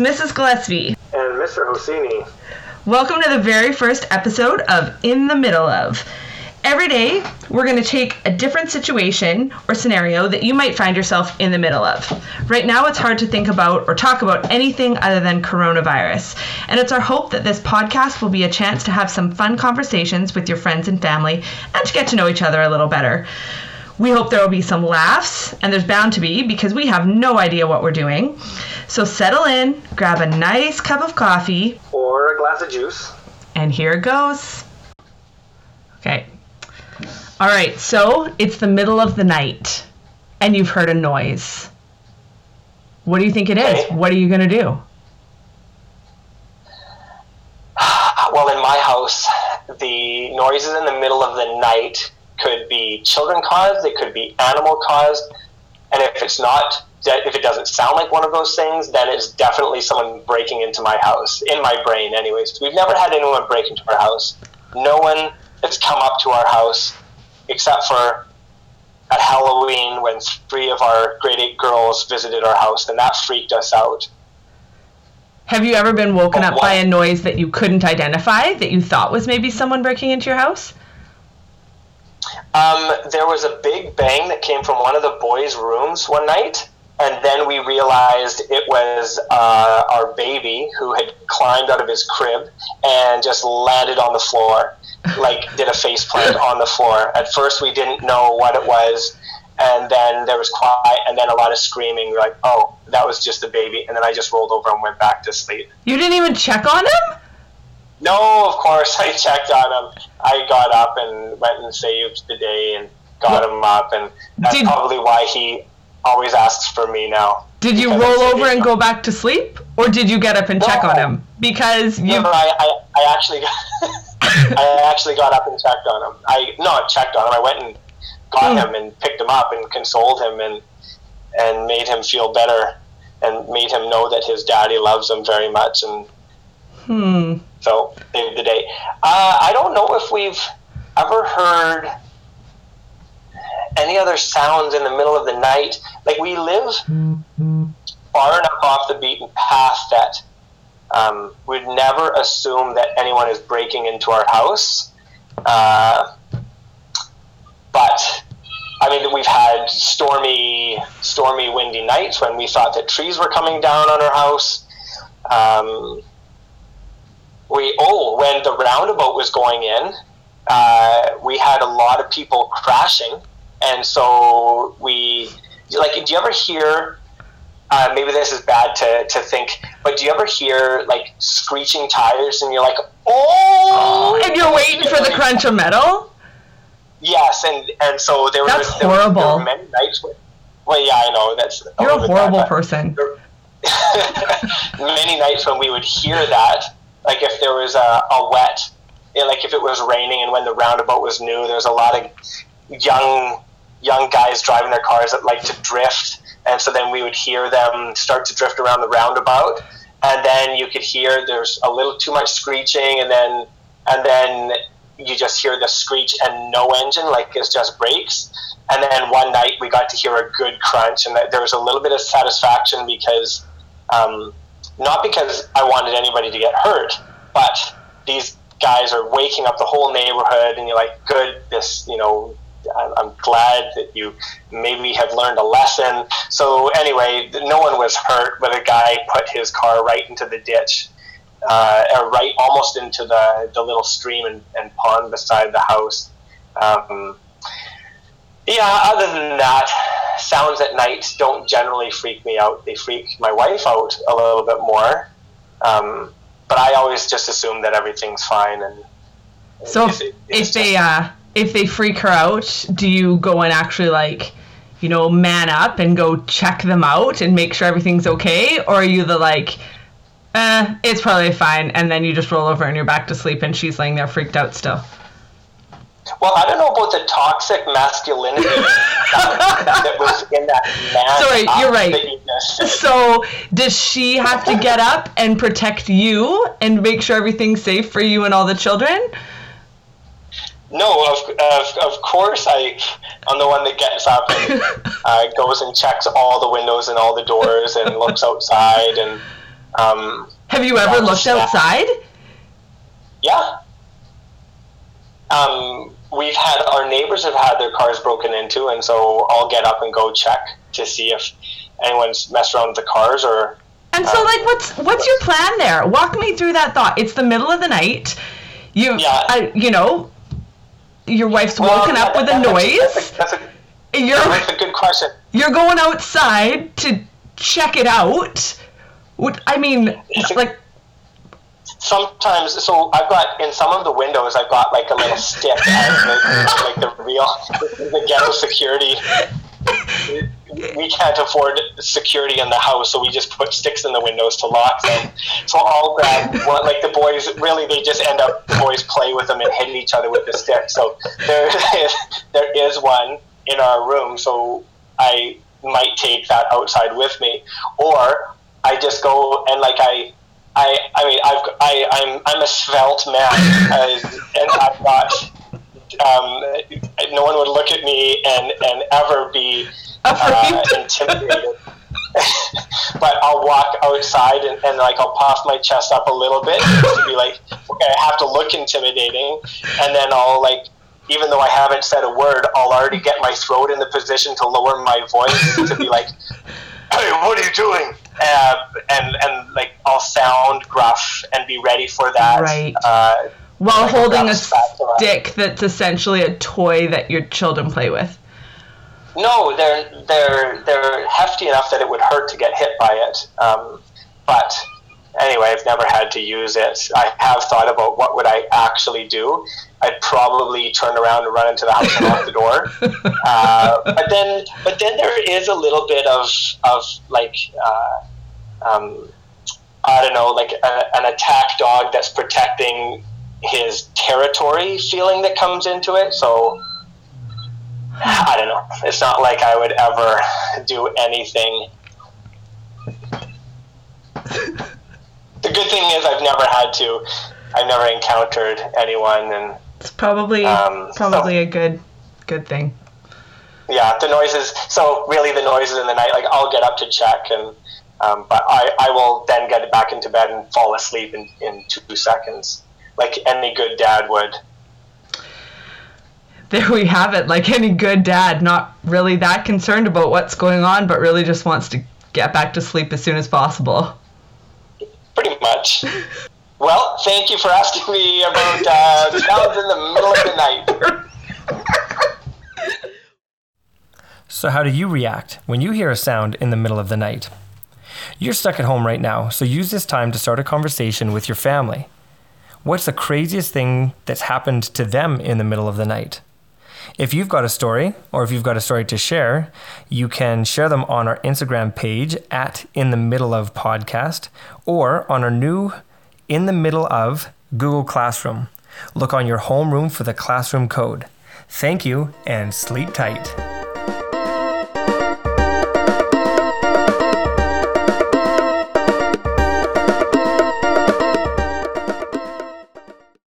it's Mrs. Gillespie. And Mr. Hosseini. Welcome to the very first episode of In the Middle of. Every day, we're going to take a different situation or scenario that you might find yourself in the middle of. Right now, it's hard to think about or talk about anything other than coronavirus. And it's our hope that this podcast will be a chance to have some fun conversations with your friends and family and to get to know each other a little better. We hope there will be some laughs, and there's bound to be because we have no idea what we're doing. So settle in, grab a nice cup of coffee, Or a glass of juice. and here it goes. Okay. All right, so it's the middle of the night, and you've heard a noise. What do you think it is? Okay. What are you going to do? Well, in my house, the noises in the middle of the night could be children caused, it could be animal caused, and if it's not, if it doesn't sound like one of those things, then it's definitely someone breaking into my house, in my brain, anyways. We've never had anyone break into our house. No one has come up to our house except for at Halloween when three of our grade eight girls visited our house, and that freaked us out. Have you ever been woken Oh, up by a noise that you couldn't identify that you thought was maybe someone breaking into your house? Um, there was a big bang that came from one of the boys' rooms one night, and then we realized it was uh, our baby who had climbed out of his crib and just landed on the floor, like did a face plant on the floor. At first, we didn't know what it was, and then there was quiet, and then a lot of screaming. We're like, "Oh, that was just the baby," and then I just rolled over and went back to sleep. You didn't even check on him? No, of course I checked on him. I got up and went and saved the day and got him up, and that's Did- probably why he always asks for me now. Did you roll over and go back to sleep? Or did you get up and check on him? Because you. No, I, I, I actually got, I actually got up and checked on him. I not checked on him. I went and got Hmm. him and picked him up and consoled him and and made him feel better and made him know that his daddy loves him very much and Hmm. So saved the day. Uh, I don't know if we've ever heard any other sounds in the middle of the night. Like we live far enough off the beaten path that um, we'd never assume that anyone is breaking into our house. Uh, but I mean, we've had stormy, stormy, windy nights when we thought that trees were coming down on our house. Um, we oh when the roundabout was going in uh, we had a lot of people crashing and so we like do you ever hear uh, maybe this is bad to, to think but do you ever hear like screeching tires and you're like oh And you're waiting for the crunch of metal? yes and and so there That's was there, were- there horrible. were many nights where, well yeah i know that's You're a bad, horrible but- person. many nights when we would hear that, like if there was a, a wet, you like if it was raining and when the roundabout was new, there was a lot of young young guys driving their cars that like to drift, and so then we would hear them start to drift around the roundabout, and then you could hear there's a little too much screeching, and then and then you just hear the screech and no engine, like it's just brakes. And then one night we got to hear a good crunch, and there was a little bit of satisfaction because, um, not because I wanted anybody to get hurt, but these guys are waking up the whole neighborhood, and you're like, good, this, you know, I'm glad that you maybe have learned a lesson. So anyway, no one was hurt, but a guy put his car right into the ditch, uh, or right almost into the, the little stream and, and pond beside the house. Um, yeah, other than that, sounds at night don't generally freak me out. They freak my wife out a little bit more. Um, but I always just assume that everything's fine. And So if, it- if they uh if they freak her out, do you go and actually like, you know, man up and go check them out and make sure everything's okay, or are you the like, eh, it's probably fine, and then you just roll over and you're back to sleep and she's laying there freaked out still? Well, I don't know about the toxic masculinity that was in that man. Sorry, you're right. that you just said. So does she have to get up and protect you and make sure everything's safe for you and all the children? No, of, of, of course I, I'm the one that gets up and uh, goes and checks all the windows and all the doors and looks outside and Um, Have you ever looked outside? yeah. Um, we've had our neighbors have had their cars broken into, and so I'll get up and go check to see if anyone's messed around with the cars or. And so, like, um, what's what's your plan there? Walk me through that thought. It's the middle of the night. You, Yeah. I, you know, your wife's Well, woken up with a noise. That's a, that's a, You're that's a good question. you're going outside to check it out. Would I mean, It's like, sometimes so I've got in some of the windows I've got like a little stick like the real the ghetto security. We can't afford security in the house so we just put sticks in the windows to lock them. So I'll grab like the boys really they just end up the boys play with them and hit each other with the stick. So there there is one in our room so I might take that outside with me. Or I just go and like I I, I mean, I've, I, I'm, I'm a svelte man, and I've got, um, no one would look at me and, and ever be uh, intimidated. but I'll walk outside and, and like I'll puff my chest up a little bit to be like, okay, I have to look intimidating, and then I'll like, even though I haven't said a word, I'll already get my throat in the position to lower my voice to be like, what are you doing? Uh, and and like I'll sound gruff and be ready for that. Right. Uh, while like holding a rough spatula. stick that's essentially a toy that your children play with. no, they're they're they're hefty enough that it would hurt to get hit by it. Um, but anyway, I've never had to use it. I have thought about what would I actually do. I'd probably turn around and run into the house and lock the door. Uh, but then, but then there is a little bit of of like. Uh, um, I don't know, like a, an attack dog that's protecting his territory feeling that comes into it. So I don't know. It's not like I would ever do anything. Good thing is I've never had to. I've never encountered anyone, and It's probably Um, probably a good good thing. yeah, the noises. So really, the noises in the night. Like I'll get up to check, and um, but I, I will then get back into bed and fall asleep in, in two seconds, like any good dad would. There we have it. Like any good dad, not really that concerned about what's going on, but really just wants to get back to sleep as soon as possible. Much. Well, thank you for asking me about uh, sounds in the middle of the night. So, how do you react when you hear a sound in the middle of the night? You're stuck at home right now, so use this time to start a conversation with your family. What's the craziest thing that's happened to them in the middle of the night? If you've got a story, or if you've got a story to share, you can share them on our Instagram page at In the Middle of Podcast or on our new In the Middle of Google Classroom. Look on your homeroom for the classroom code. Thank you and sleep tight.